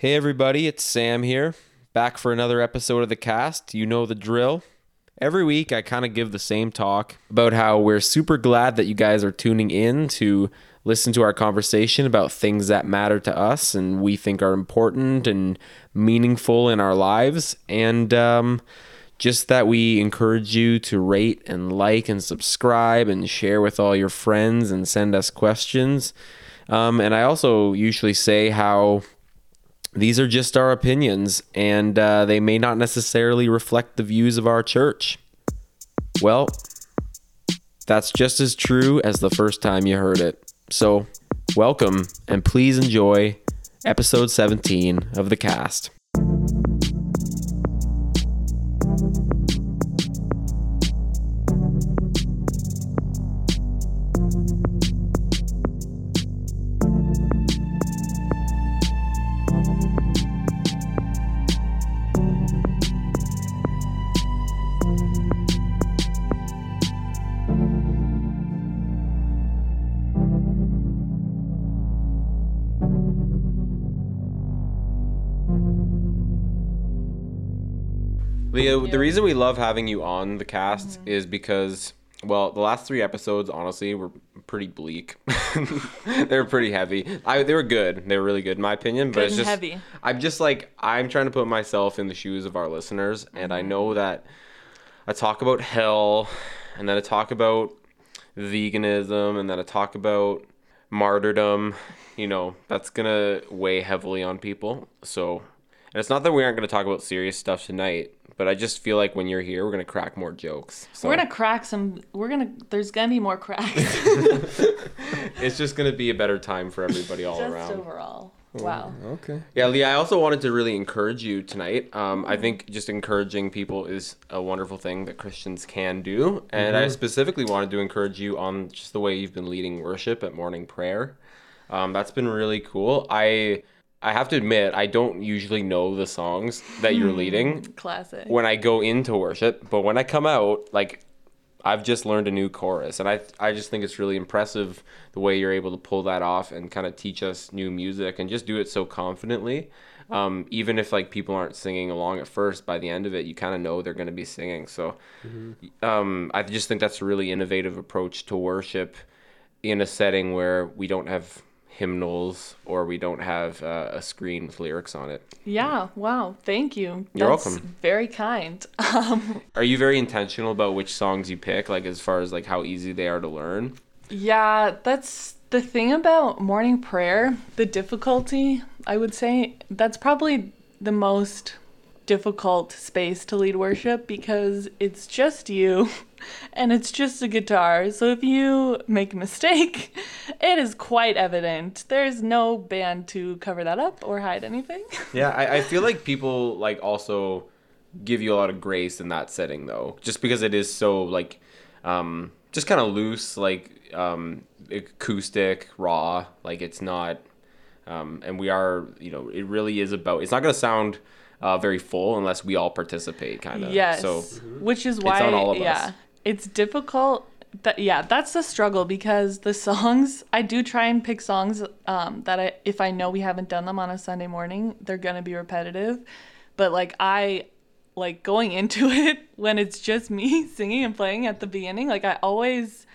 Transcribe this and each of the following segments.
Hey everybody, it's Sam here, back for another episode of the cast. You know the drill. Every week I kind of give the same talk about how we're super glad that you guys are tuning in to listen to our conversation about things that matter to us and we think are important and meaningful in our lives. And um, just that we encourage you to rate and like and subscribe and share with all your friends and send us questions. Um, and I also usually say how these are just our opinions and uh, they may not necessarily reflect the views of our church. Well, that's just as true as the first time you heard it. So, welcome and please enjoy episode 17 of the cast. The, the reason we love having you on the cast Mm-hmm. is because, well, the last three episodes, honestly, were pretty bleak. they were pretty heavy. I, they were good. They were really good, in my opinion. But Good it's just, heavy. I'm just like, I'm trying to put myself in the shoes of our listeners. And I Mm-hmm. know that I talk about hell, and then I talk about veganism, and then I talk about martyrdom. You know, that's going to weigh heavily on people. So, and it's not that we aren't going to talk about serious stuff tonight, but I just feel like when you're here, we're going to crack more jokes. So We're gonna crack some. We're gonna. There's gonna be more cracks. it's just going to be a better time for everybody all Just around. overall. Wow. Okay. Yeah, Leah, I also wanted to really encourage you tonight. Um. I think just encouraging people is a wonderful thing that Christians can do. And Mm-hmm. I specifically wanted to encourage you on just the way you've been leading worship at morning prayer. Um, that's been really cool. I I have to admit, I don't usually know the songs that you're leading Classic. when I go into worship, but when I come out, like I've just learned a new chorus, and I I just think it's really impressive the way you're able to pull that off and kind of teach us new music and just do it so confidently. Um, even if like people aren't singing along at first, by the end of it, you kind of know they're going to be singing. So, um, I just think that's a really innovative approach to worship in a setting where we don't have hymnals or we don't have uh, a screen with lyrics on it. Yeah. Wow. Thank you. You're That's welcome. Very kind. Um, Are you very intentional about which songs you pick, like as far as like how easy they are to learn? yeah. That's the thing about morning prayer. The difficulty. I would say that's probably the most difficult space to lead worship because it's just you and it's just a guitar. So if you make a mistake, it is quite evident. There's no band to cover that up or hide anything. Yeah, I, I feel like people like also give you a lot of grace in that setting though, just because it is so like um just kind of loose, like um acoustic, raw, like it's not um and we are, you know, it really is about it's not going to sound uh, very full unless we all participate kind of. Yes. So which is why on all of yeah. us. It's difficult that yeah, that's the struggle because the songs I do try and pick songs um that I if I know we haven't done them on a Sunday morning, they're going to be repetitive. But like I like going into it when it's just me singing and playing at the beginning, like I always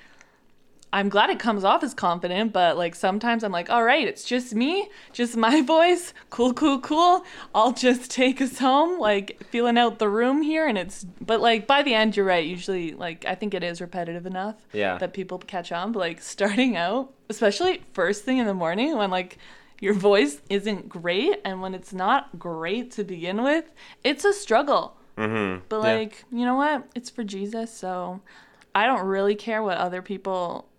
I'm glad it comes off as confident, but like sometimes I'm like, all right, it's just me, just my voice. Cool, cool, cool. I'll just take us home, like feeling out the room here. And it's, but like by the end, you're right. Usually, like, I think it is repetitive enough Yeah. that people catch on. But like starting out, especially first thing in the morning when like your voice isn't great and when it's not great to begin with, it's a struggle. mhm. But Yeah. like, you know what? It's for Jesus, so I don't really care what other people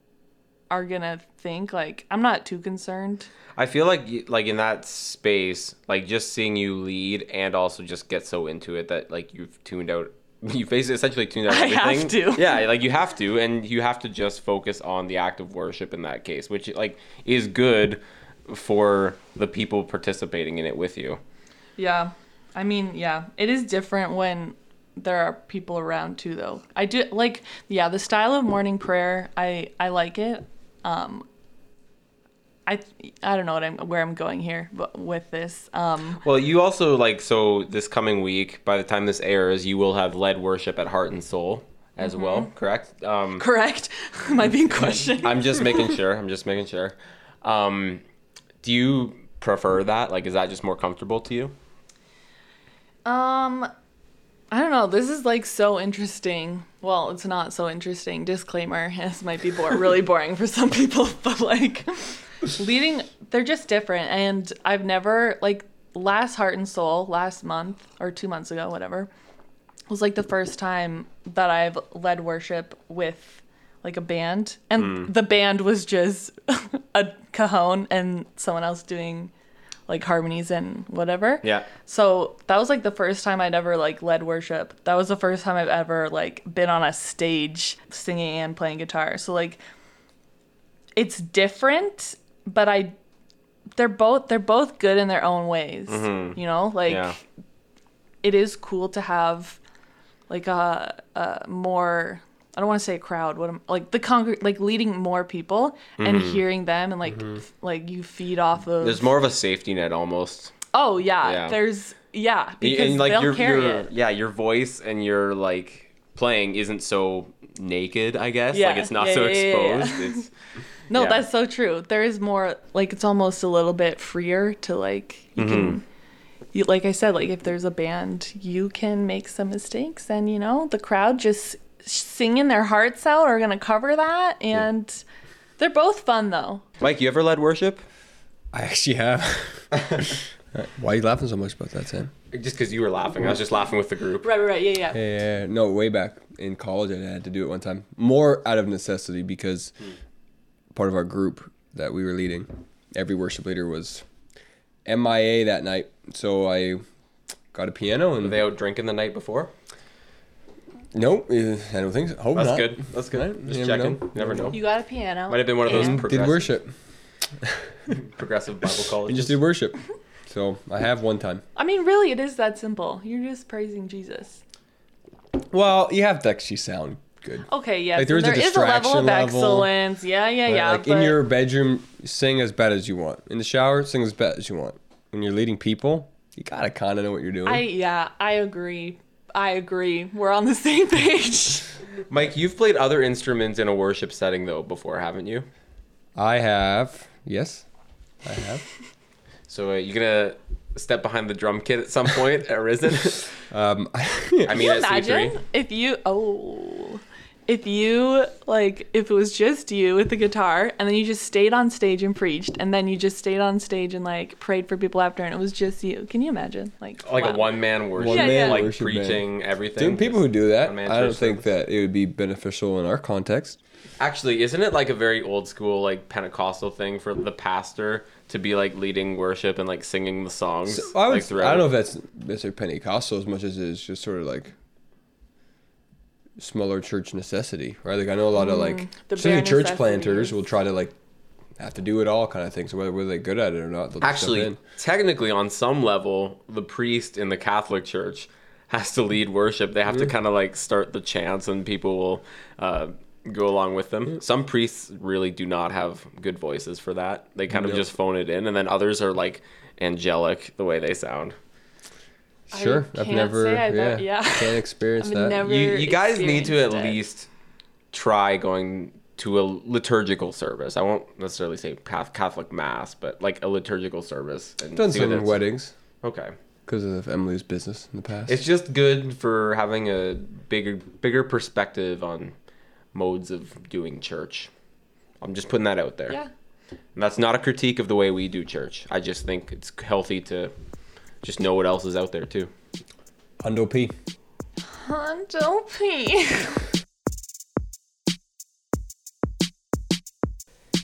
are gonna think. Like, I'm not too concerned. I feel like like in that space, like just seeing you lead and also just get so into it that like you've tuned out you basically essentially tuned out I have to. Yeah, like you have to and you have to just focus on the act of worship in that case, which like is good for the people participating in it with you. Yeah. I mean, yeah, it is different when there are people around too though. I do like yeah, the style of morning prayer, I I like it. Um I I don't know what I'm where I'm going here but with this. Um, Well, you also like so this coming week. By the time this airs, you will have led worship at Heart and Soul as Mm-hmm. well. Correct. Um, correct? Am I being questioned? I'm just making sure. I'm just making sure. Um, do you prefer that? Like, is that just more comfortable to you? Um, I don't know. This is like so interesting. Well, it's not so interesting. Disclaimer: This might be bore- really boring for some people, but like leading, they're just different. And I've never like last Heart and Soul last month or two months ago, whatever, was like the first time that I've led worship with like a band, and hmm. the band was just a cajon and someone else doing like harmonies and whatever. Yeah. So that was like the first time I'd ever like led worship. That was the first time I've ever like been on a stage singing and playing guitar. So like it's different, but I they're both they're both good in their own ways. Mm-hmm. You know? Like Yeah. it is cool to have like a, a more I don't want to say a crowd, what I'm like the congr like leading more people and hearing them and like f- like you feed off of There's more of a safety net almost. Oh yeah, Yeah. there's yeah because and like they'll your, carry your it. yeah, your voice and your like playing isn't so naked. I guess Yeah. like it's not Yeah, so yeah, yeah, yeah. exposed. It's No, yeah. that's so true. There is more like it's almost a little bit freer to like you Mm-hmm. can you like I said like if there's a band, you can make some mistakes and you know, the crowd just singing their hearts out are going to cover that and they're both fun though. Mike. You ever led worship? I actually have. Why are you laughing so much about that, Sam? Just because you were laughing, I was just laughing with the group. Right, right, right. Yeah, yeah. Yeah, no, way back in college, I had to do it one time. More out of necessity because hmm. part of our group that we were leading, every worship leader was MIA that night. So I got a piano Were and they out drinking the night before? No, uh, I don't think so. Hope That's not. good. That's good. Right, Just you never checking. know. Never know. You got a piano. Might have been one of those and- Did worship. progressive Bible college. You just did worship. So I have one time. I mean, really it is that simple. You're just praising Jesus. Well, you have to actually sound good. Okay, yeah. Like, so there's a there is a level distraction of level. excellence. Yeah, yeah, Right? yeah. like but in your bedroom, sing as bad as you want. In the shower, sing as bad as you want. When you're leading people, you gotta kind of know what you're doing. I yeah, I agree. I agree. We're on the same page. Mike, you've played other instruments in a worship setting though before, haven't you? I have. Yes, I have. So uh, you gonna step behind the drum kit at some point at Risen? Um, I Can you at imagine C3. if you oh if you like if it was just you with the guitar and then you just stayed on stage and preached and then you just stayed on stage and like prayed for people after and it was just you. Can you imagine? Like Like wow. a one man worship, One-man Yeah, yeah. like worship band. preaching everything. Doing people who do that, one-man I don't think service. that it would be beneficial in our context. Actually, isn't it like a very old school, like Pentecostal thing for the pastor to be like leading worship and like singing the songs? I, would, like, throughout I don't know if that's necessarily Pentecostal as much as it's just sort of like smaller church necessity, right? Like I know a lot of like, Mm, the especially bare church planters will try to like have to do it all kind of thing. So whether, whether they're good at it or not, they'll just jump Actually, in. technically, on some level, the priest in the Catholic Church has to lead worship. They have to kind of like start the chants, and people will uh, go along with them. Some priests really do not have good voices for that. They kind of No. just phone it in, and then others are like angelic the way they sound. I Sure, I've never, say I've yeah, ever- yeah. can't experience I've that. never- You, you guys need to at it. least try going to a liturgical service. I won't necessarily say Cath- Catholic mass, but like a liturgical service. And Done some that's- weddings Okay. because of Emily's business in the past. It's just good for having a bigger bigger perspective on modes of doing church. I'm just putting that out there. Yeah. And that's not a critique of the way we do church. I just think it's healthy to just know what else is out there too. Hundo P. Don't.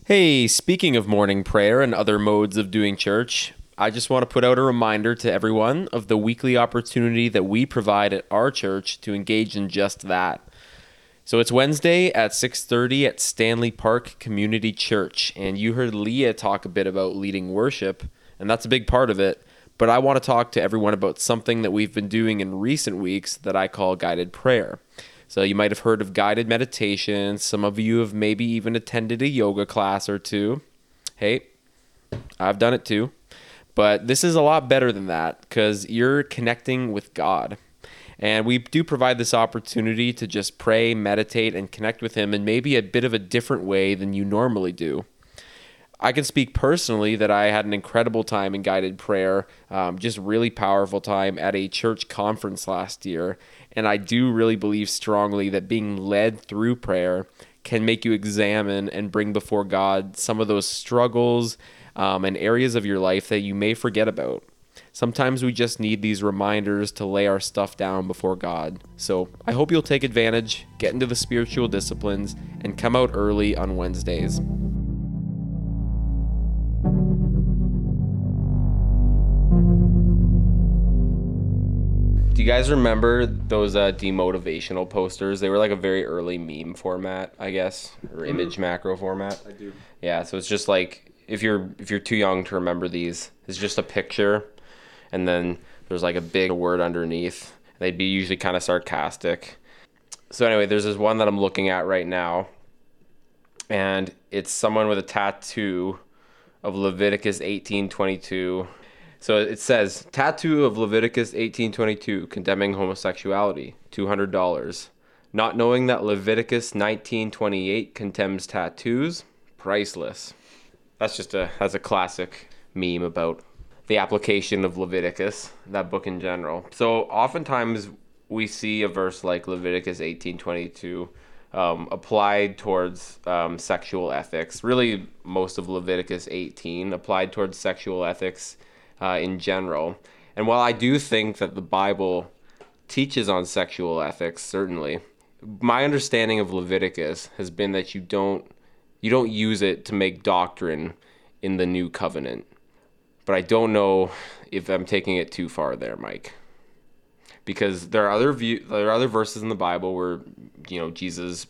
Hey, speaking of morning prayer and other modes of doing church, I just want to put out a reminder to everyone of the weekly opportunity that we provide at our church to engage in just that. So it's Wednesday at 6:30 at Stanley Park Community Church, and you heard Leah talk a bit about leading worship, and that's a big part of it. But I want to talk to everyone about something that we've been doing in recent weeks that I call guided prayer. So you might have heard of guided meditation. Some of you have maybe even attended a yoga class or two. Hey, I've done it too. But this is a lot better than that because you're connecting with God. And we do provide this opportunity to just pray, meditate, and connect with Him in maybe a bit of a different way than you normally do. I can speak personally that I had an incredible time in guided prayer, um, just really powerful time at a church conference last year. And I do really believe strongly that being led through prayer can make you examine and bring before God some of those struggles um, and areas of your life that you may forget about. Sometimes we just need these reminders to lay our stuff down before God. So I hope you'll take advantage, get into the spiritual disciplines, and come out early on Wednesdays. Do you guys remember those uh, demotivational posters? They were like a very early meme format, I guess, or image macro format. I do. Yeah, so it's just like if you're if you're too young to remember these, it's just a picture, and then there's like a big word underneath. They'd be usually kind of sarcastic. So anyway, there's this one that I'm looking at right now, and it's someone with a tattoo of Leviticus 18:22. So it says tattoo of Leviticus 18:22 condemning homosexuality, $200. Not knowing that Leviticus 19:28 condemns tattoos, priceless. That's just a that's a classic meme about the application of Leviticus, that book in general. So oftentimes we see a verse like Leviticus 18:22 um, applied towards um, sexual ethics. Really, most of Leviticus 18 applied towards sexual ethics uh, in general. And while I do think that the Bible teaches on sexual ethics, certainly, my understanding of Leviticus has been that you don't you don't use it to make doctrine in the new covenant. But I don't know if I'm taking it too far there, Mike. Because there are other view there are other verses in the Bible where you know Jesus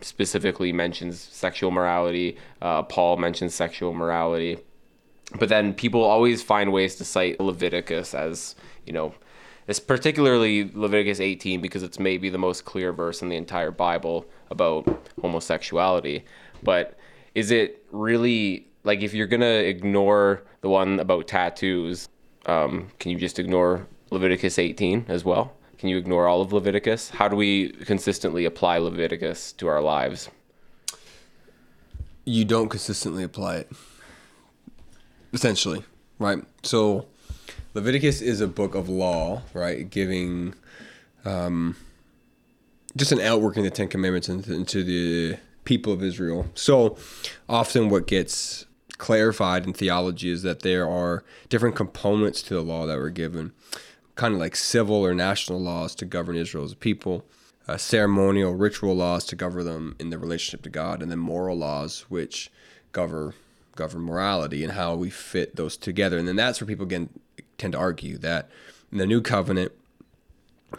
specifically mentions sexual morality. Uh, Paul mentions sexual morality, but then people always find ways to cite Leviticus as you know, it's particularly Leviticus 18 because it's maybe the most clear verse in the entire Bible about homosexuality. But is it really like if you're gonna ignore the one about tattoos, um, can you just ignore Leviticus 18 as well? Can you ignore all of Leviticus? How do we consistently apply Leviticus to our lives? You don't consistently apply it. Essentially, right? So Leviticus is a book of law, right? Giving um, just an outworking of the Ten Commandments into, the people of Israel. So often what gets clarified in theology is that there are different components to the law that were given, kind of like civil or national laws to govern Israel as a people, uh, ceremonial, ritual laws to govern them in their relationship to God, and then moral laws which govern govern morality and how we fit those together. And then that's where people again tend to argue that in the new covenant,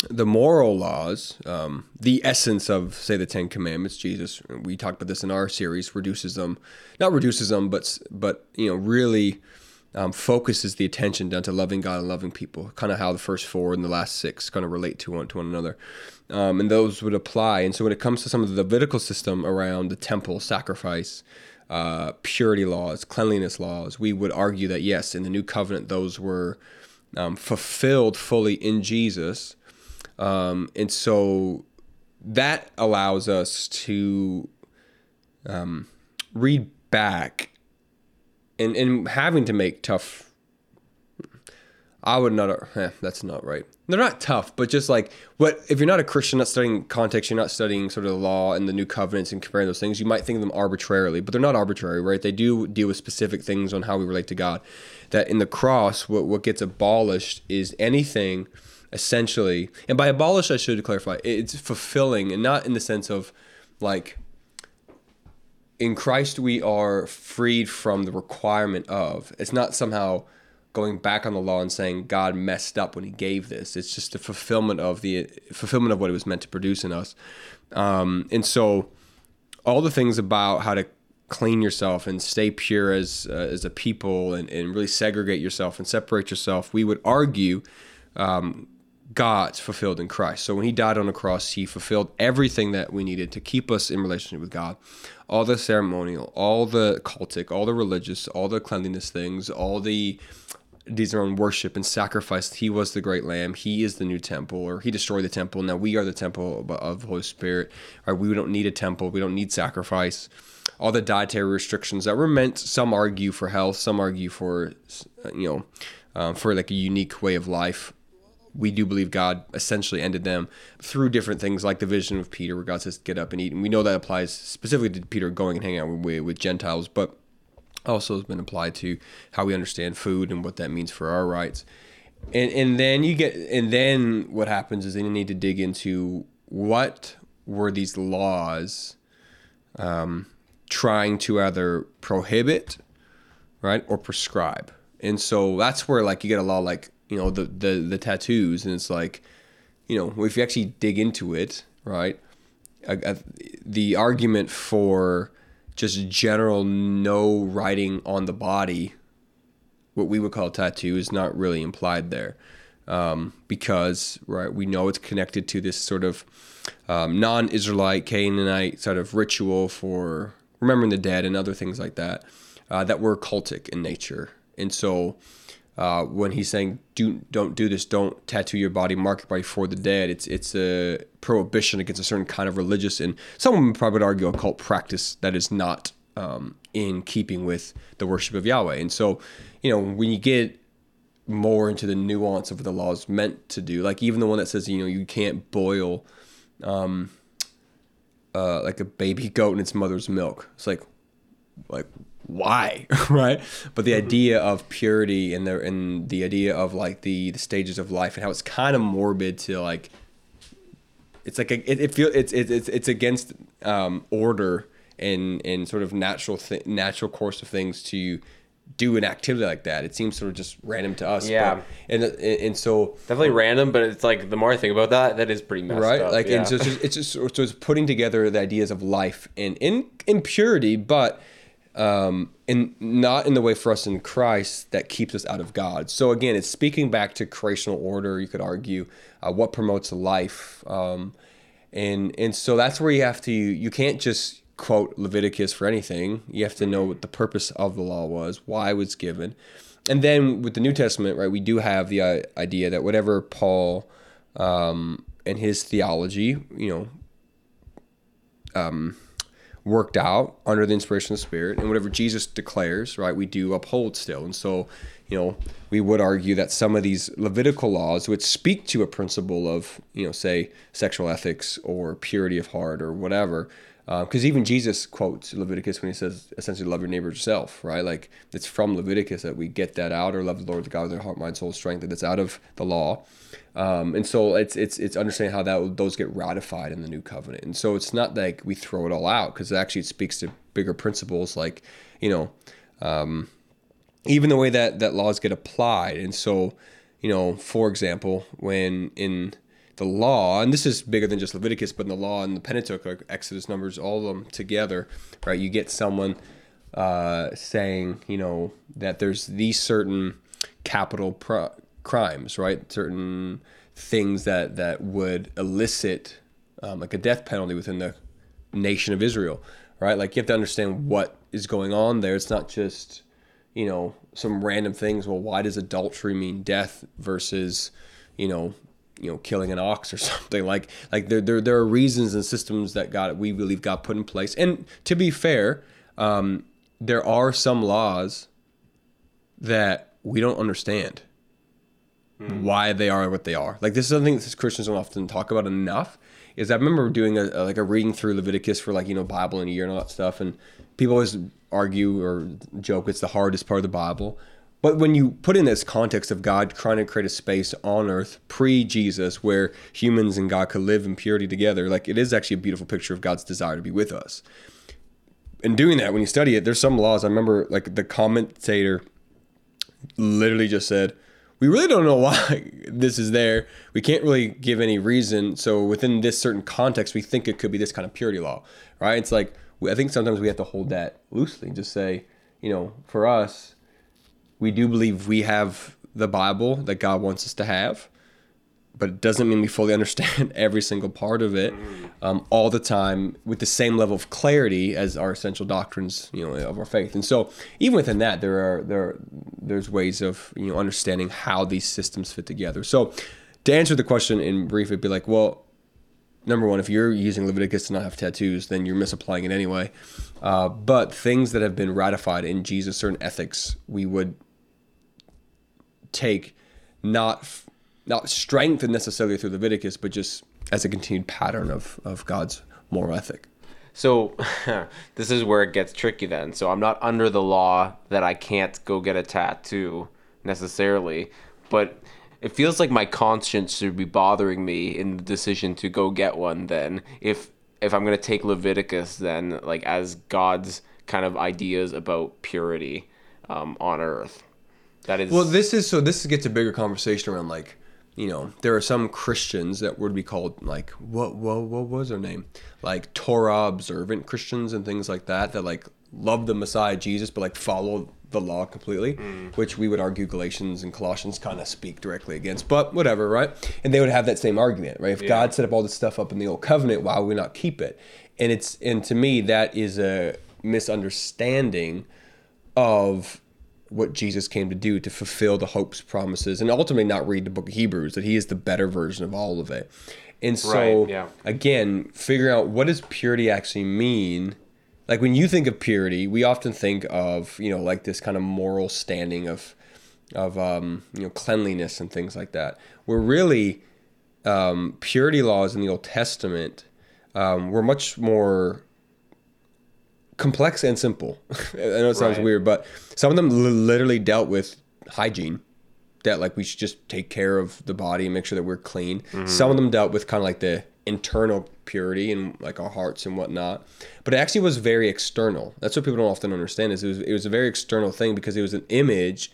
the moral laws, um, the essence of, say, the Ten Commandments, Jesus, we talked about this in our series, reduces them, not reduces them, but but you know, really um, focuses the attention down to loving God and loving people. Kind of how the first four and the last six kind of relate to one to one another, um, and those would apply. And so when it comes to some of the Levitical system around the temple sacrifice. Uh, purity laws, cleanliness laws, we would argue that yes, in the new covenant, those were um, fulfilled fully in Jesus, um, and so that allows us to um, read back and, and having to make tough. I would not. Eh, that's not right. They're not tough, but just like what if you're not a Christian, not studying context, you're not studying sort of the law and the new covenants and comparing those things. You might think of them arbitrarily, but they're not arbitrary, right? They do deal with specific things on how we relate to God. That in the cross, what what gets abolished is anything essentially, and by abolish, I should clarify, it's fulfilling, and not in the sense of like in Christ we are freed from the requirement of. It's not somehow going back on the law and saying God messed up when He gave this. It's just the fulfillment of the fulfillment of what it was meant to produce in us. Um, and so, all the things about how to clean yourself and stay pure as uh, as a people and, and really segregate yourself and separate yourself, we would argue um, God's fulfilled in Christ. So when he died on the cross, he fulfilled everything that we needed to keep us in relationship with God. all the ceremonial, all the cultic, all the religious, all the cleanliness things, all the these are on worship and sacrifice. He was the great lamb. He is the new temple, or he destroyed the temple. Now we are the temple of the Holy Spirit. Right? We don't need a temple. We don't need sacrifice. All the dietary restrictions that were meant. Some argue for health. Some argue for, you know, um, for like a unique way of life. We do believe God essentially ended them through different things, like the vision of Peter, where God says, "Get up and eat." And we know that applies specifically to Peter going and hanging out with, with Gentiles, but also has been applied to how we understand food and what that means for our rights. And and then you get and then what happens is then you need to dig into what were these laws um, trying to either prohibit, right, or prescribe. And so that's where like you get a law like you know the the the tattoos, and it's like, you know, if you actually dig into it, right, the argument for just general no writing on the body, what we would call a tattoo, is not really implied there. Um, because right, we know it's connected to this sort of um, non-Israelite Canaanite sort of ritual for remembering the dead and other things like that uh, that were cultic in nature. And so, uh, when he's saying do don't do this, don't tattoo your body, mark your body for the dead. It's it's a prohibition against a certain kind of religious and someone probably would argue occult practice that is not um, in keeping with the worship of Yahweh. And so, you know, when you get more into the nuance of what the law is meant to do, like even the one that says you know you can't boil, um, uh, like a baby goat in its mother's milk. It's like, like why right but the mm-hmm. idea of purity and the and the idea of like the the stages of life and how it's kind of morbid to like it's like a, it, it feels it's it's it's against um, order and and sort of natural th- natural course of things to do an activity like that. It seems sort of just random to us. Yeah, but, and and so definitely random, but it's like the more I think about that, that is pretty messed right. Up. Like yeah. and so it's just, it's just so it's putting together the ideas of life and in in purity, but um, and not in the way for us in Christ that keeps us out of God. So again, it's speaking back to creational order. You could argue uh, what promotes life, um, and and so that's where you have to. You can't just quote Leviticus for anything. You have to know what the purpose of the law was, why it was given, and then with the New Testament, right? We do have the uh, idea that whatever Paul um, and his theology, you know. Um, worked out under the inspiration of the Spirit, and whatever Jesus declares, right, we do uphold still. And so, you know, we would argue that some of these Levitical laws, which speak to a principle of, you know, say sexual ethics or purity of heart or whatever, because uh, even Jesus quotes Leviticus when he says essentially love your neighbor yourself, right? Like it's from Leviticus that we get that out, or love the Lord the God with their heart, mind, soul, strength, that it's out of the law. Um, and so it's it's it's understanding how that those get ratified in the new covenant. And so it's not like we throw it all out because actually it speaks to bigger principles like you know um, even the way that that laws get applied. And so you know, for example, when in the law, and this is bigger than just Leviticus, but in the law and the Pentateuch, like Exodus, Numbers, all of them together, right? You get someone uh, saying, you know, that there's these certain capital pro- crimes, right? Certain things that that would elicit um, like a death penalty within the nation of Israel, right? Like you have to understand what is going on there. It's not just you know some random things. Well, why does adultery mean death versus you know you know killing an ox or something like like there there, there are reasons and systems that God we believe God put in place. And to be fair, um, there are some laws that we don't understand mm. why they are what they are. Like this is something that Christians don't often talk about enough. Is I remember doing a, a, like a reading through Leviticus for like you know Bible in a year and all that stuff, and people always argue or joke it's the hardest part of the Bible. But when you put in this context of God trying to create a space on earth pre Jesus where humans and God could live in purity together, like it is actually a beautiful picture of God's desire to be with us. In doing that, when you study it, there's some laws. I remember like the commentator literally just said, we really don't know why this is there. We can't really give any reason. So within this certain context, we think it could be this kind of purity law, right? It's like I think sometimes we have to hold that loosely. Just say, you know, for us, we do believe we have the Bible that God wants us to have, but it doesn't mean we fully understand every single part of it um, all the time with the same level of clarity as our essential doctrines, you know, of our faith. And so, even within that, there are there are, there's ways of you know understanding how these systems fit together. So, to answer the question in brief, it'd be like, well, number one, if you're using Leviticus to not have tattoos, then you're misapplying it anyway. Uh, but things that have been ratified in Jesus, certain ethics, we would take not not strengthened necessarily through Leviticus, but just as a continued pattern of, of God's moral ethic. So this is where it gets tricky then. So I'm not under the law that I can't go get a tattoo necessarily, but it feels like my conscience should be bothering me in the decision to go get one then if if I'm going to take Leviticus then like as God's kind of ideas about purity um, on earth. That is Well, this is so this gets a bigger conversation around like, you know, there are some Christians that would be called like what what what was their name? Like Torah observant Christians and things like that that like love the Messiah Jesus but like follow the law completely, mm. which we would argue Galatians and Colossians kind of speak directly against. But whatever, right? And they would have that same argument, right? If God set up all this stuff up in the old covenant, why would we not keep it? And it's and to me that is a misunderstanding of what Jesus came to do to fulfill the hopes, promises, and ultimately not read the book of Hebrews, that he is the better version of all of it. And so, Right, yeah. again, figuring out what does purity actually mean. Like when you think of purity, we often think of, you know, like this kind of moral standing of, of um, you know, cleanliness and things like that. Where really, um, purity laws in the Old Testament um, were much more complex and simple. I know it sounds Right. weird, but some of them li- literally dealt with hygiene. That like we should just take care of the body and make sure that we're clean. Mm-hmm. Some of them dealt with kind of like the internal purity and like our hearts and whatnot. But it actually was very external. That's what people don't often understand is it was it was a very external thing because it was an image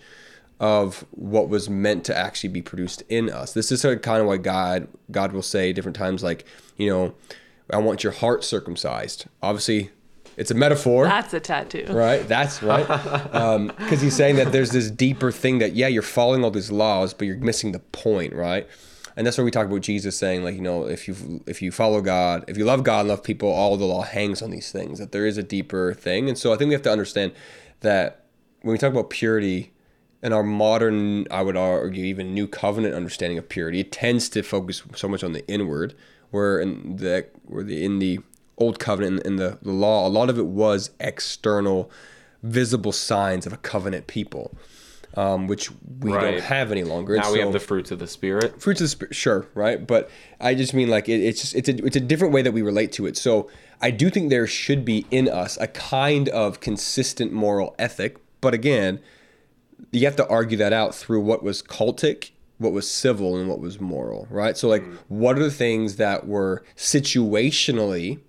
of what was meant to actually be produced in us. This is sort of kind of why God God will say different times like, you know, I want your heart circumcised. Obviously, it's a metaphor. That's a tattoo. Right, that's right. Um, because he's saying that there's this deeper thing that, yeah, you're following all these laws, but you're missing the point, right? And that's where we talk about Jesus saying, like, you know, if you if you follow God, if you love God and love people, all the law hangs on these things. That there is a deeper thing, and so I think we have to understand that when we talk about purity, and our modern, I would argue, even new covenant understanding of purity, it tends to focus so much on the inward, where in the where the in the old covenant in the, the law, a lot of it was external, visible signs of a covenant people, um, which we Right. don't have any longer. And now we have the fruits of the spirit. fruits of the spirit sure right but i just mean like it, it's just it's a, it's a different way that we relate to it so i do think there should be in us a kind of consistent moral ethic but again you have to argue that out through what was cultic what was civil and what was moral right so like what are the things that were situationally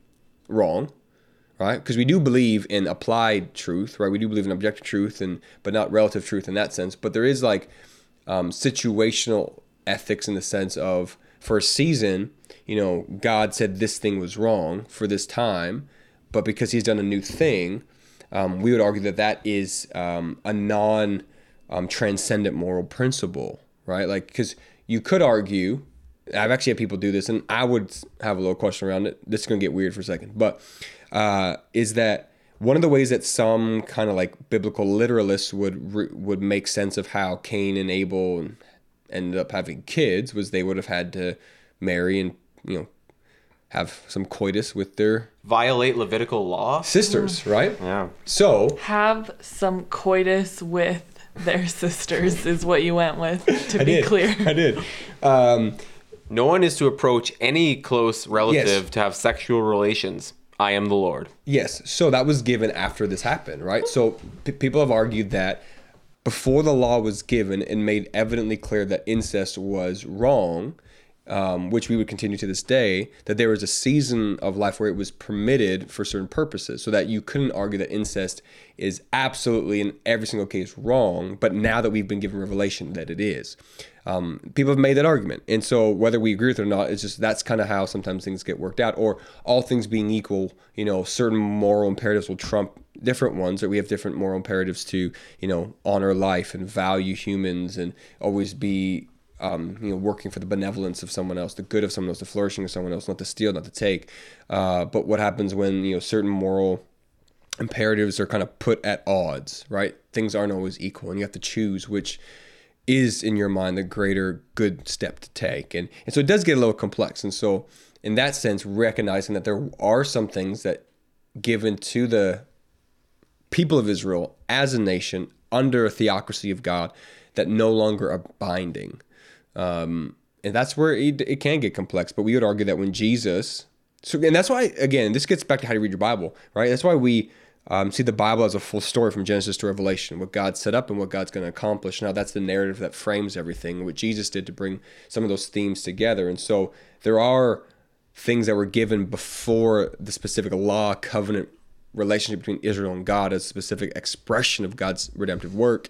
wrong right? Because we do believe in applied truth right? We do believe in objective truth and but not relative truth in that sense. But there is like um, situational ethics in the sense of for a season you know god said this thing was wrong for this time but because he's done a new thing um, we would argue that that is um, a non um, transcendent moral principle right? Like because you could argue I've actually had people do this, and I would have a little question around it. This is going to get weird for a second, but uh, is that one of the ways that some kind of like biblical literalists would would make sense of how Cain and Abel ended up having kids was they would have had to marry and you know have some coitus with their Violate Levitical law. sisters, right? Yeah. So Have some coitus with their sisters is what you went with, to I be did. clear. I did. Um, No one is to approach any close relative to have sexual relations. I am the Lord. Yes. So that was given after this happened, right? So p- people have argued that before the law was given and made evidently clear that incest was wrong, um, which we would continue to this day, that there was a season of life where it was permitted for certain purposes, so that you couldn't argue that incest is absolutely in every single case wrong, but now that we've been given revelation that it is. Um, people have made that argument. And so whether we agree with it or not, it's just that's kind of how sometimes things get worked out. Or all things being equal, you know, certain moral imperatives will trump different ones, or we have different moral imperatives to, you know, honor life and value humans and always be um, you know, working for the benevolence of someone else, the good of someone else, the flourishing of someone else, not to steal, not to take. Uh, but what happens when you know certain moral imperatives are kind of put at odds, right? Things aren't always equal, and you have to choose which is in your mind the greater good step to take, and and so it does get a little complex. And so, in that sense, recognizing that there are some things that given to the people of Israel as a nation under a theocracy of God that no longer are binding. Um, and that's where it, it can get complex. But we would argue that when Jesus, so and that's why again, this gets back to how you read your Bible, right? That's why we um, see the Bible as a full story from Genesis to Revelation, what God set up and what God's going to accomplish. Now that's the narrative that frames everything. What Jesus did to bring some of those themes together, and so there are things that were given before the specific law covenant relationship between Israel and God as a specific expression of God's redemptive work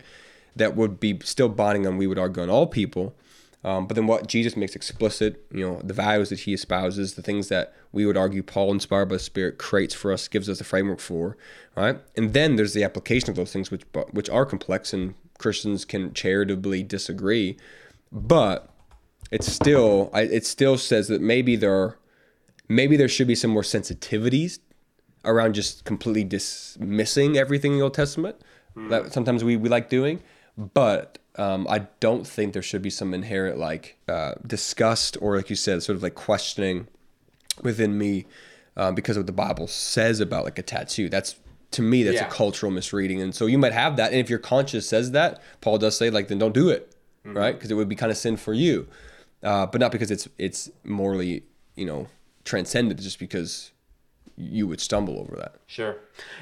that would be still binding on we would argue on all people um, but then what Jesus makes explicit, you know, the values that he espouses, the things that we would argue Paul, inspired by the Spirit, creates for us, gives us the framework for, right? And then there's the application of those things, which which are complex, and Christians can charitably disagree, but it's still, it still says that maybe there, are, maybe there should be some more sensitivities around just completely dismissing everything in the Old Testament mm. that sometimes we, we like doing, but um, I don't think there should be some inherent like uh, disgust or like you said, sort of like questioning within me um, because of what the Bible says about like a tattoo. That's to me that's yeah. a cultural misreading, and so you might have that. And if your conscience says that, Paul does say like then don't do it, mm-hmm. right? Because it would be kind of sin for you, uh, but not because it's it's morally you know transcended, just because you would stumble over that. Sure.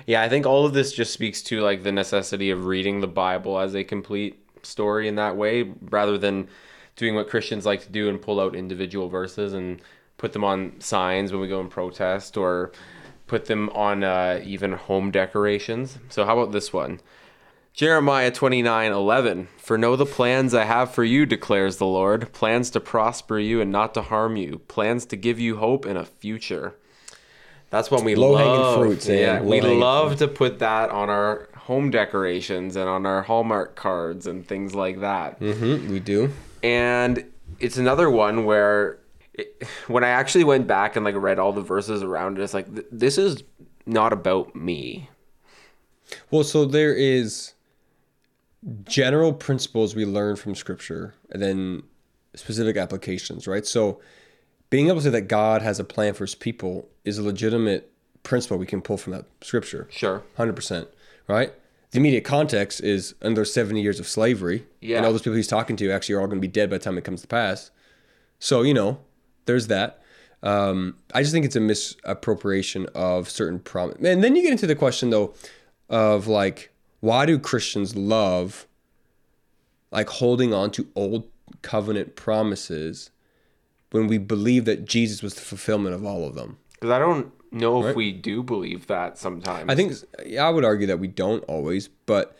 Yeah, I think all of this just speaks to like the necessity of reading the Bible as a complete story in that way rather than doing what Christians like to do and pull out individual verses and put them on signs when we go and protest or put them on uh, even home decorations. So how about this one? Jeremiah 29 11. For know the plans I have for you, declares the Lord plans to prosper you and not to harm you, plans to give you hope and a future. That's what we Low love. Fruits, yeah, we love fruit. to put that on our home decorations and on our Hallmark cards and things like that. Mm-hmm, we do. And it's another one where it, when I actually went back and like read all the verses around it, it's like th- this is not about me. Well, so there is general principles we learn from scripture and then specific applications, right? So being able to say that God has a plan for his people is a legitimate principle we can pull from that scripture. Sure. 100% right? The immediate context is under 70 years of slavery. Yeah. And all those people he's talking to actually are all going to be dead by the time it comes to pass. So, you know, there's that. Um, I just think it's a misappropriation of certain promise. And then you get into the question, though, of like, why do Christians love like holding on to old covenant promises when we believe that Jesus was the fulfillment of all of them? Because I don't know right? if we do believe that sometimes. I think yeah, I would argue that we don't always, but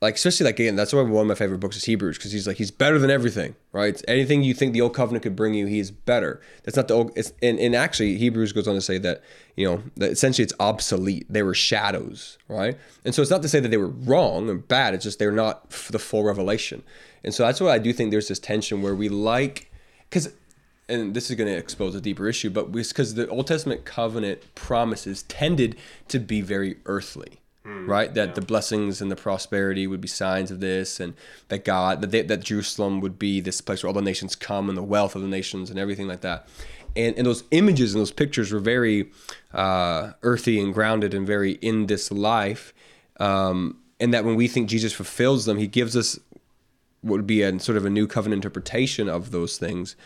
like especially like again, that's why one of my favorite books is Hebrews because he's like he's better than everything, right? Anything you think the old covenant could bring you, he's better. That's not the old. It's and, and actually Hebrews goes on to say that you know that essentially it's obsolete. They were shadows, right? And so it's not to say that they were wrong or bad. It's just they're not the full revelation. And so that's why I do think there's this tension where we like because and this is going to expose a deeper issue, but because the Old Testament covenant promises tended to be very earthly, mm, right? That yeah. the blessings and the prosperity would be signs of this, and that God, that, they, that Jerusalem would be this place where all the nations come, and the wealth of the nations, and everything like that. And, and those images and those pictures were very uh, earthy and grounded and very in this life. Um, and that when we think Jesus fulfills them, he gives us what would be a sort of a new covenant interpretation of those things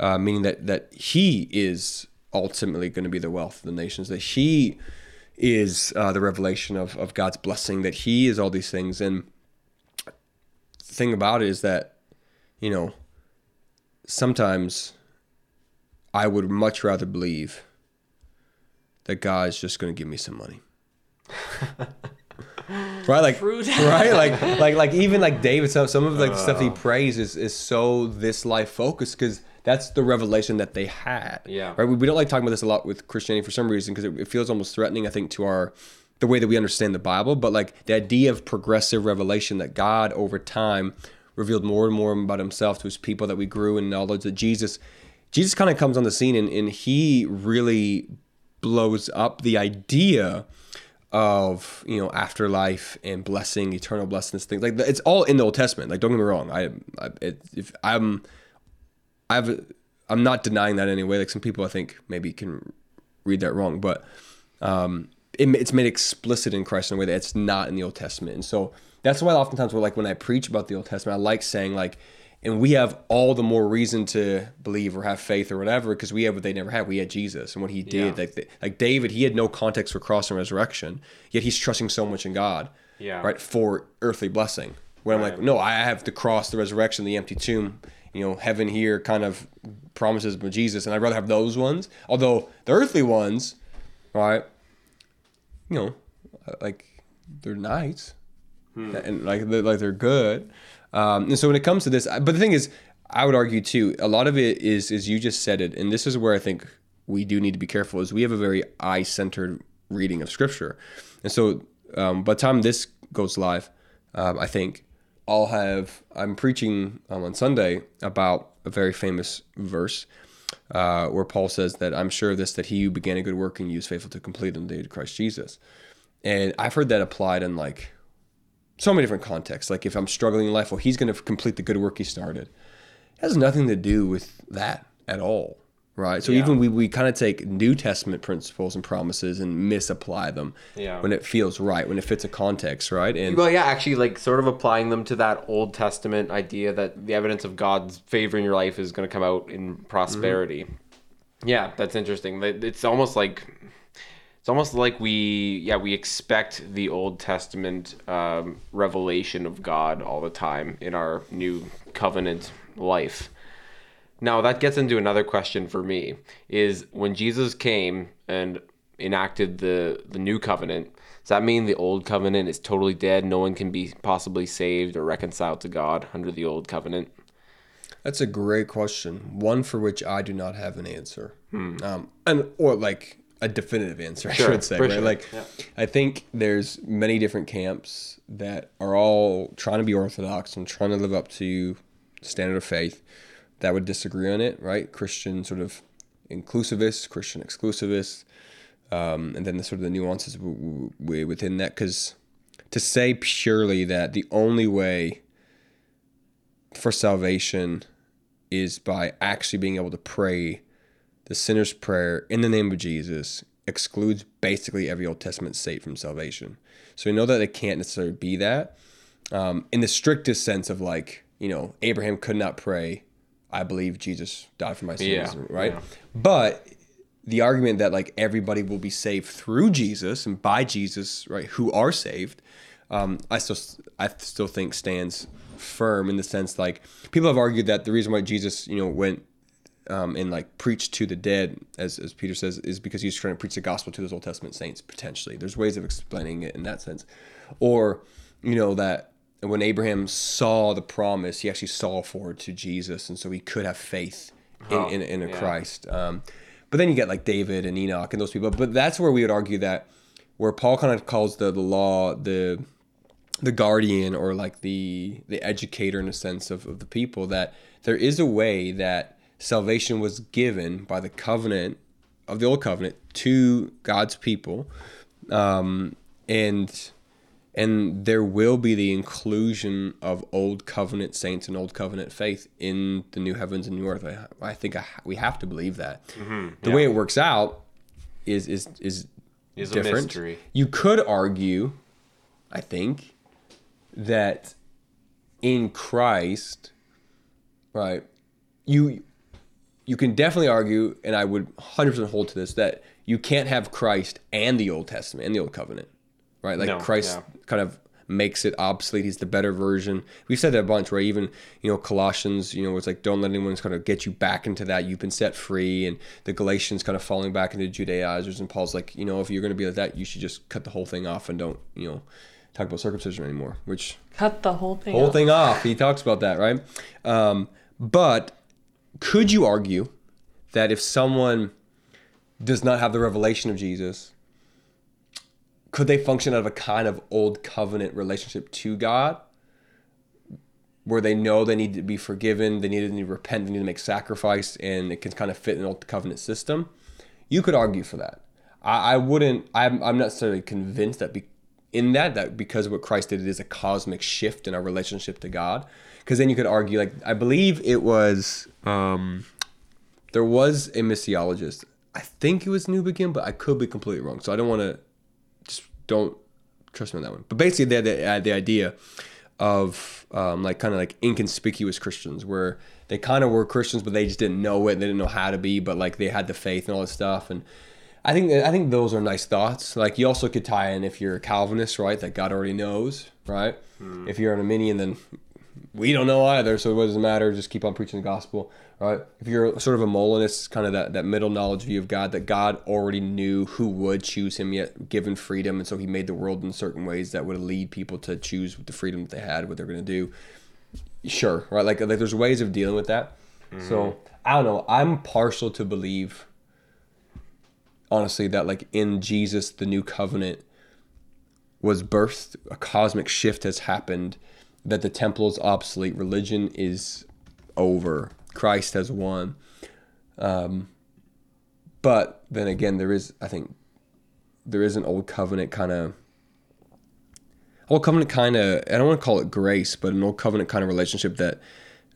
uh, meaning that that he is ultimately going to be the wealth of the nations, that he is uh, the revelation of, of God's blessing, that he is all these things. And the thing about it is that, you know, sometimes I would much rather believe that God is just going to give me some money. right like right like like like even like david some, some of like the stuff he uh. prays is, is so this life focused because that's the revelation that they had. Yeah. Right. We, we don't like talking about this a lot with Christianity for some reason because it, it feels almost threatening. I think to our the way that we understand the Bible, but like the idea of progressive revelation that God over time revealed more and more about himself to his people that we grew in knowledge that Jesus Jesus kind of comes on the scene and, and he really blows up the idea of you know afterlife and blessing eternal blessings things like that. it's all in the old testament like don't get me wrong i, I it, if i'm i've i'm not denying that anyway like some people i think maybe can read that wrong but um it, it's made explicit in christ in a way that it's not in the old testament and so that's why oftentimes we're like when i preach about the old testament i like saying like and we have all the more reason to believe or have faith or whatever because we have what they never had. We had Jesus and what He did. Yeah. Like like David, he had no context for cross and resurrection, yet he's trusting so much in God. Yeah. Right for earthly blessing. When I'm like, no, I have the cross, the resurrection, the empty tomb. You know, heaven here kind of promises of Jesus, and I'd rather have those ones. Although the earthly ones, right? You know, like they're nice and like they're, like they're good. Um, and so when it comes to this, but the thing is, I would argue too, a lot of it is is you just said it, and this is where I think we do need to be careful. Is we have a very eye centered reading of Scripture, and so um, by the time this goes live, um, I think I'll have I'm preaching um, on Sunday about a very famous verse. Uh, where Paul says that I'm sure of this that he who began a good work in you is faithful to complete in the day of Christ Jesus, and I've heard that applied in like so many different contexts. Like if I'm struggling in life, well, he's going to complete the good work he started. It has nothing to do with that at all, right? So Yeah. even we, we kind of take New Testament principles and promises and misapply them Yeah. when it feels right, when it fits a context, right? And Well, yeah, actually, like sort of applying them to that Old Testament idea that the evidence of God's favor in your life is going to come out in prosperity. Yeah, that's interesting. It's almost like it's almost like we yeah we expect the Old Testament um, revelation of God all the time in our new covenant life. Now that gets into another question for me is when Jesus came and enacted the the new covenant, does that mean the old covenant is totally dead? No one can be possibly saved or reconciled to God under the old covenant? That's a great question. One for which I do not have an answer, um, and or like a definitive answer, I Hmm. Sure, should say. Right? sure. Like, Yeah. I think there's many different camps that are all trying to be orthodox and trying to live up to standard of faith that would disagree on it. Right? Christian sort of inclusivists, Christian exclusivists, um, and then the sort of the nuances w- w- within that. Because to say purely that the only way for salvation is by actually being able to pray the sinner's prayer in the name of Jesus excludes basically every Old Testament saint from salvation. So we know that it can't necessarily be that. Um, in the strictest sense of like, you know, Abraham could not pray, I believe Jesus died for my sins, Yeah, right? yeah. But the argument that like everybody will be saved through Jesus and by Jesus, right, who are saved, um, I still I still think stands firm in the sense like people have argued that the reason why Jesus, you know, went um, and like preached to the dead, as, as Peter says, is because he's trying to preach the gospel to those Old Testament saints. Potentially, there's ways of explaining it in that sense, or you know that when Abraham saw the promise, he actually saw forward to Jesus, and so he could have faith in Oh, in, in a yeah. Christ. Um, but then you get like David and Enoch and those people. But that's where we would argue that where Paul kind of calls the the law the the guardian or like the the educator in a sense of, of the people that there is a way that salvation was given by the covenant of the old covenant to God's people um, and and there will be the inclusion of old covenant saints and old covenant faith in the new heavens and new earth. I, I think I, we have to believe that. Mm-hmm. The way it works out is is is Is a different. mystery. you could argue I think that in Christ, right, you you can definitely argue, and I would 100% hold to this, that you can't have Christ and the Old Testament and the Old Covenant, right? Like No, Christ yeah. kind of makes it obsolete. He's the better version. We've said that a bunch, right? Even, you know, Colossians, you know, it's like, don't let anyone kind of get you back into that. You've been set free. And the Galatians kind of falling back into Judaizers. And Paul's like, you know, if you're going to be like that, you should just cut the whole thing off and don't, you know, talk about circumcision anymore, which Cut the whole thing. whole off. thing off. He talks about that, right? Um, but could you argue that if someone does not have the revelation of Jesus, could they function out of a kind of old covenant relationship to God? where they know they need to be forgiven, they need to, repent, they need to make sacrifice, and it can kind of fit in an old covenant system. You could argue for that. I, I wouldn't. I'm, I'm not necessarily convinced that be, in that that because of what Christ did, it is a cosmic shift in our relationship to God. Because then you could argue, like I believe it was, um, there was a missiologist. I think it was Newbigin, but I could be completely wrong. So I don't want to don't trust me on that one. But basically, they had the, uh, the idea of um, like kind of like inconspicuous Christians, where they kind of were Christians, but they just didn't know it. They didn't know how to be, but like they had the faith and all this stuff. And I think I think those are nice thoughts. Like you also could tie in if you're a Calvinist, right? That God already knows, right? If you're an Arminian, then we don't know either, so what does it matter? Just keep on preaching the gospel, right? If you're sort of a Molinist, kind of that, that middle knowledge view of God, that God already knew who would choose him, yet given freedom, and so he made the world in certain ways that would lead people to choose the freedom that they had, what they're going to do. Sure, right? Like, like there's ways of dealing with that. Mm-hmm. So I don't know. I'm partial to believe, honestly, that like in Jesus, the new covenant was birthed, a cosmic shift has happened, that the temple is obsolete, religion is over, Christ has won. Um, but then again, there is, I think, there is an old covenant kind of, old covenant kind of, I don't want to call it grace, but an old covenant kind of relationship that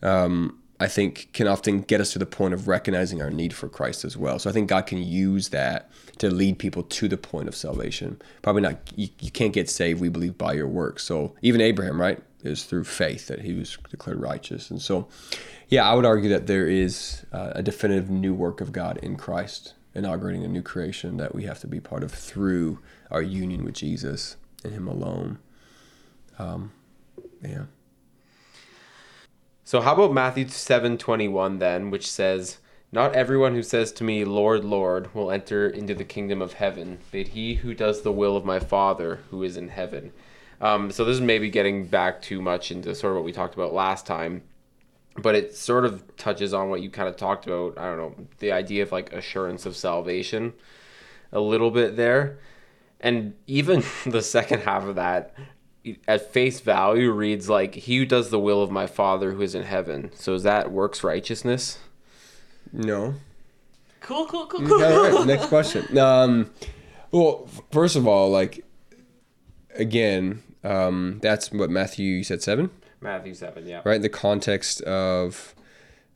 um, I think can often get us to the point of recognizing our need for Christ as well. So I think God can use that to lead people to the point of salvation. Probably not, you, you can't get saved, we believe, by your works. So even Abraham, right, is through faith that he was declared righteous. And so, yeah, I would argue that there is uh, a definitive new work of God in Christ, inaugurating a new creation that we have to be part of through our union with Jesus and Him alone. Um, yeah. So how about Matthew 7:21 then, which says, "Not everyone who says to me, Lord, Lord, will enter into the kingdom of heaven, but he who does the will of my Father who is in heaven." Um, so this is maybe getting back too much into sort of what we talked about last time, but it sort of touches on what you kind of talked about. I don't know the idea of like assurance of salvation, a little bit there, and even the second half of that at face value reads like he who does the will of my father who is in heaven so is that works righteousness No. Cool, cool, cool, cool. All right, next question. Um, well, first of all, like, again, um, that's what Matthew you said seven, matthew 7 yeah right? In the context of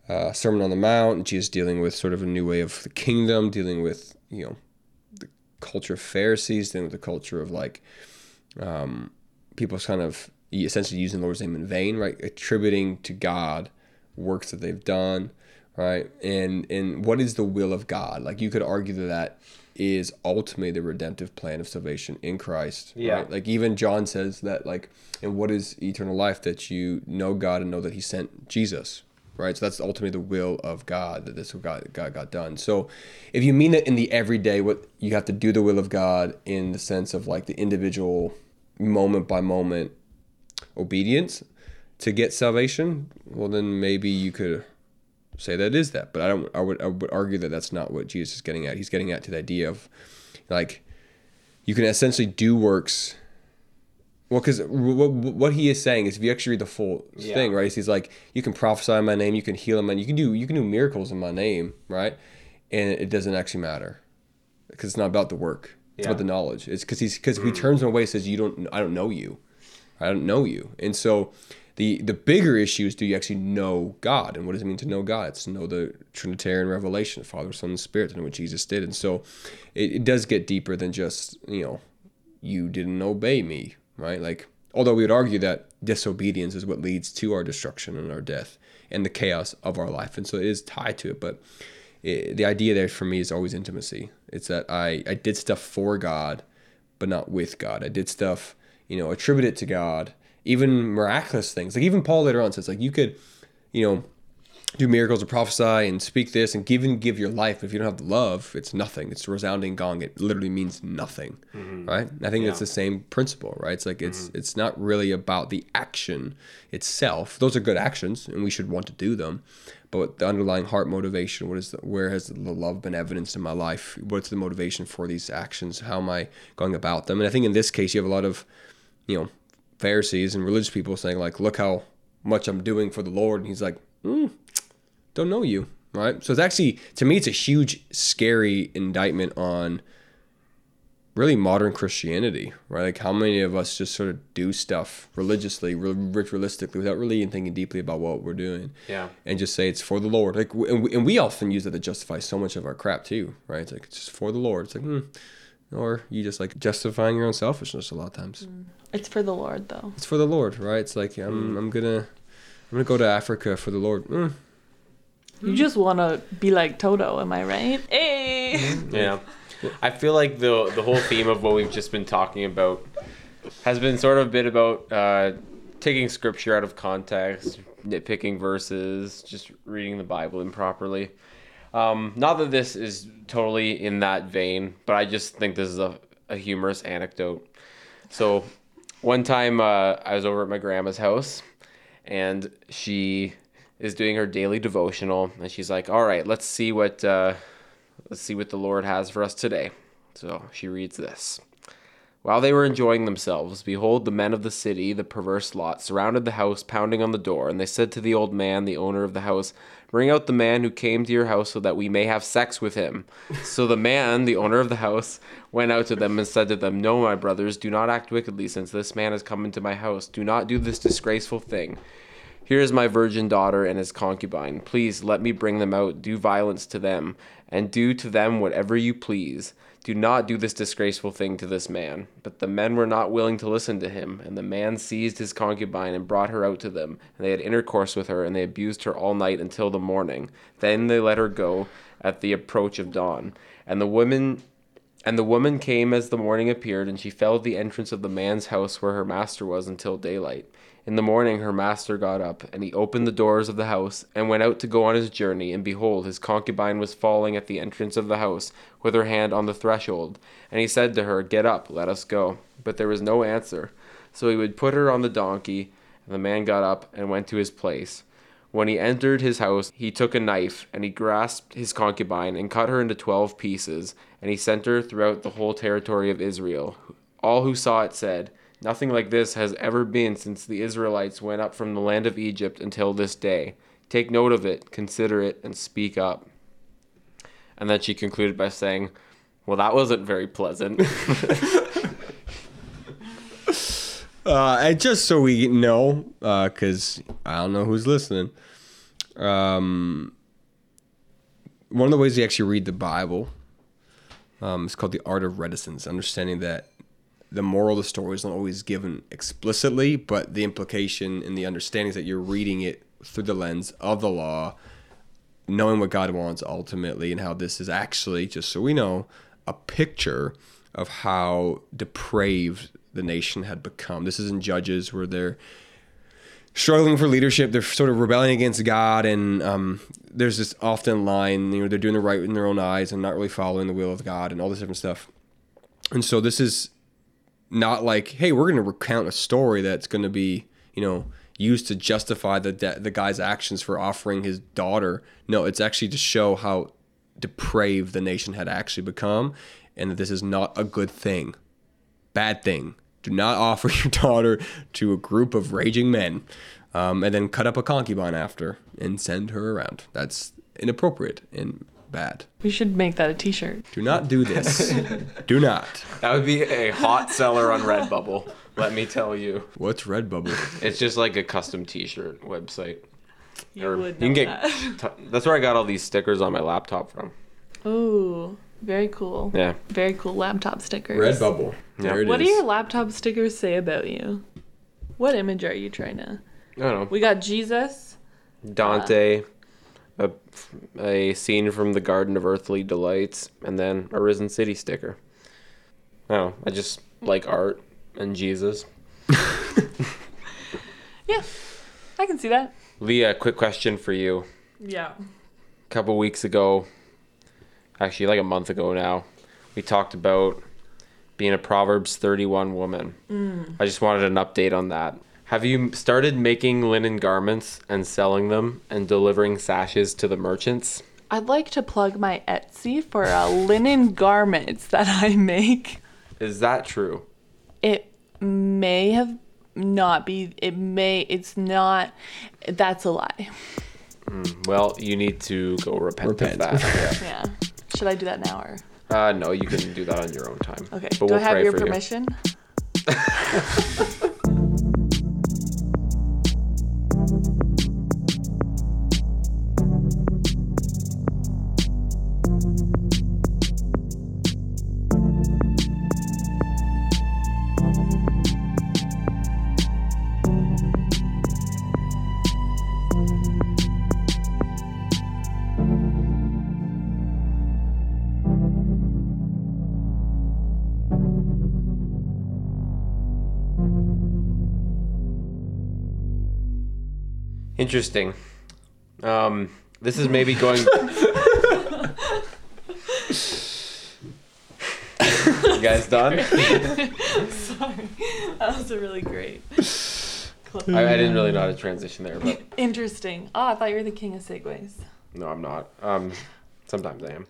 uh, Sermon on the Mount, Jesus dealing with sort of a new way of the kingdom, dealing with you know the culture of Pharisees, dealing with the culture of like um, people's kind of essentially using the Lord's name in vain, right? Attributing to God works that they've done, right? And and what is the will of God? Like you could argue that that is ultimately the redemptive plan of salvation in Christ. Yeah. Right? Like even John says that like and what is eternal life that you know God and know that he sent Jesus. Right. So that's ultimately the will of God, that this God, God got done. So if you mean that in the everyday, what you have to do the will of God in the sense of like the individual moment by moment obedience to get salvation, well then maybe you could say that is that. But I don't. I would. I would argue that that's not what Jesus is getting at. He's getting at to the idea of, like, you can essentially do works. Well, because what, what he is saying is, if you actually read the full Yeah. thing, right? He's like, you can prophesy in my name, you can heal in my, you can do, you can do miracles in my name, right? And it doesn't actually matter, because it's not about the work. It's Yeah. about the knowledge. It's because he's because he turns them away, and says, you don't, I don't know you, I don't know you, and so the the bigger issue is do you actually know God and what does it mean to know God? It's to know the Trinitarian revelation, Father, Son, and Spirit, and what Jesus did. And so it, it does get deeper than just, you know, you didn't obey me, right? Like although we would argue that disobedience is what leads to our destruction and our death and the chaos of our life. And so it is tied to it, but it, the idea there for me is always intimacy. It's that I, I did stuff for God, but not with God. I did stuff, you know, attribute it to God, even miraculous things. Like even Paul later on says, like you could, you know, do miracles or prophesy and speak this and give and give your life. If you don't have the love, it's nothing. It's a resounding gong. It literally means nothing, right? I think it's the same principle, right? It's like it's it's not really about the action itself. Those are good actions, and we should want to do them. But the underlying heart motivation, what is the, where has the love been evidenced in my life? What's the motivation for these actions? How am I going about them? And I think in this case, you have a lot of, you know, Pharisees and religious people saying like, look how much I'm doing for the Lord. And he's like, mm, don't know you, right? So it's actually to me, it's a huge, scary indictment on really modern Christianity, right? Like how many of us just sort of do stuff religiously, ritualistically, without really even thinking deeply about what we're doing. Yeah. And just say it's for the Lord. Like, and we, and we often use that to justify so much of our crap too, right? It's like it's just for the Lord. It's like, hmm. Or you just like justifying your own selfishness a lot of times. It's for the Lord, though. It's for the Lord, right? It's like I'm, I'm gonna, I'm gonna go to Africa for the Lord. Mm. You just want to be like Toto, am I right? Hey! Yeah. I feel like the the whole theme of what we've just been talking about has been sort of a bit about uh, taking scripture out of context, nitpicking verses, just reading the Bible improperly. Um, not that this is totally in that vein, but I just think this is a, a humorous anecdote. So, one time uh, I was over at my grandma's house, and she is doing her daily devotional, and she's like, "All right, let's see what." Uh, Let's see what the Lord has for us today. So she reads this. While they were enjoying themselves, behold, the men of the city, the perverse lot, surrounded the house, pounding on the door. And they said to the old man, the owner of the house, Bring out the man who came to your house so that we may have sex with him. So the man, the owner of the house, went out to them and said to them, No, my brothers, do not act wickedly, since this man has come into my house. Do not do this disgraceful thing. Here is my virgin daughter and his concubine. Please let me bring them out, do violence to them, and do to them whatever you please. Do not do this disgraceful thing to this man. But the men were not willing to listen to him, and the man seized his concubine and brought her out to them. And they had intercourse with her, and they abused her all night until the morning. Then they let her go at the approach of dawn. And the women and the woman came as the morning appeared, and she fell at the entrance of the man's house where her master was until daylight. In the morning her master got up, and he opened the doors of the house, and went out to go on his journey, and behold, his concubine was falling at the entrance of the house, with her hand on the threshold. And he said to her, Get up, let us go. But there was no answer. So he would put her on the donkey, and the man got up and went to his place. When he entered his house, he took a knife, and he grasped his concubine, and cut her into twelve pieces, and he sent her throughout the whole territory of Israel. All who saw it said, Nothing like this has ever been since the Israelites went up from the land of Egypt until this day. Take note of it, consider it, and speak up. And then she concluded by saying, Well, that wasn't very pleasant. Uh, just so we know, because I don't know who's listening, um, one of the ways you actually read the Bible um, is called the art of reticence, understanding that the moral of the story is not always given explicitly, but the implication and the understanding is that you're reading it through the lens of the law, knowing what God wants ultimately, and how this is actually, just so we know, a picture of how depraved the nation had become. This is in Judges where they're struggling for leadership. They're sort of rebelling against God, and um, there's this often line, you know, they're doing the right in their own eyes and not really following the will of God, and all this different stuff. And so this is not like, hey, we're going to recount a story that's going to be, you know, used to justify the de- the guy's actions for offering his daughter. No, it's actually to show how depraved the nation had actually become, and that this is not a good thing, bad thing. Do not offer your daughter to a group of raging men, um, and then cut up a concubine after and send her around. That's inappropriate and bad. We should make that a t shirt. Do not do this. do not. that would be a hot seller on Redbubble, let me tell you. What's Redbubble? It's just like a custom t shirt website. You Or would you can get that. t- that's where I got all these stickers on my laptop from. Ooh, very cool. Yeah. Very cool laptop stickers. Redbubble. There it What do your laptop stickers say about you? What image are you trying to? I don't know. We got Jesus. Dante, a, a scene from the Garden of Earthly Delights, and then a Risen City sticker. I. I just like art and Jesus. Yeah, I can see that. Leah, quick question for you. Yeah. A couple weeks ago, actually like a month ago now, we talked about being a Proverbs 31 woman. Mm. I just wanted an update on that. Have you started making linen garments and selling them and delivering sashes to the merchants? I'd like to plug my Etsy for uh, linen garments that I make. Is that true? It may have not be. It may. It's not. That's a lie. Well, you need to go repent, Repent. of that. Yeah. Should I do that now or? Yeah. Uh, no, you can do that on your own time. Okay. But do we'll I have pray your permission? you. Interesting. Um, this is maybe going. you guys done? Sorry. That was a really great. I, I didn't really know how to transition there, but Interesting. Oh, I thought you were the king of segues. no, I'm not. Um, sometimes I am.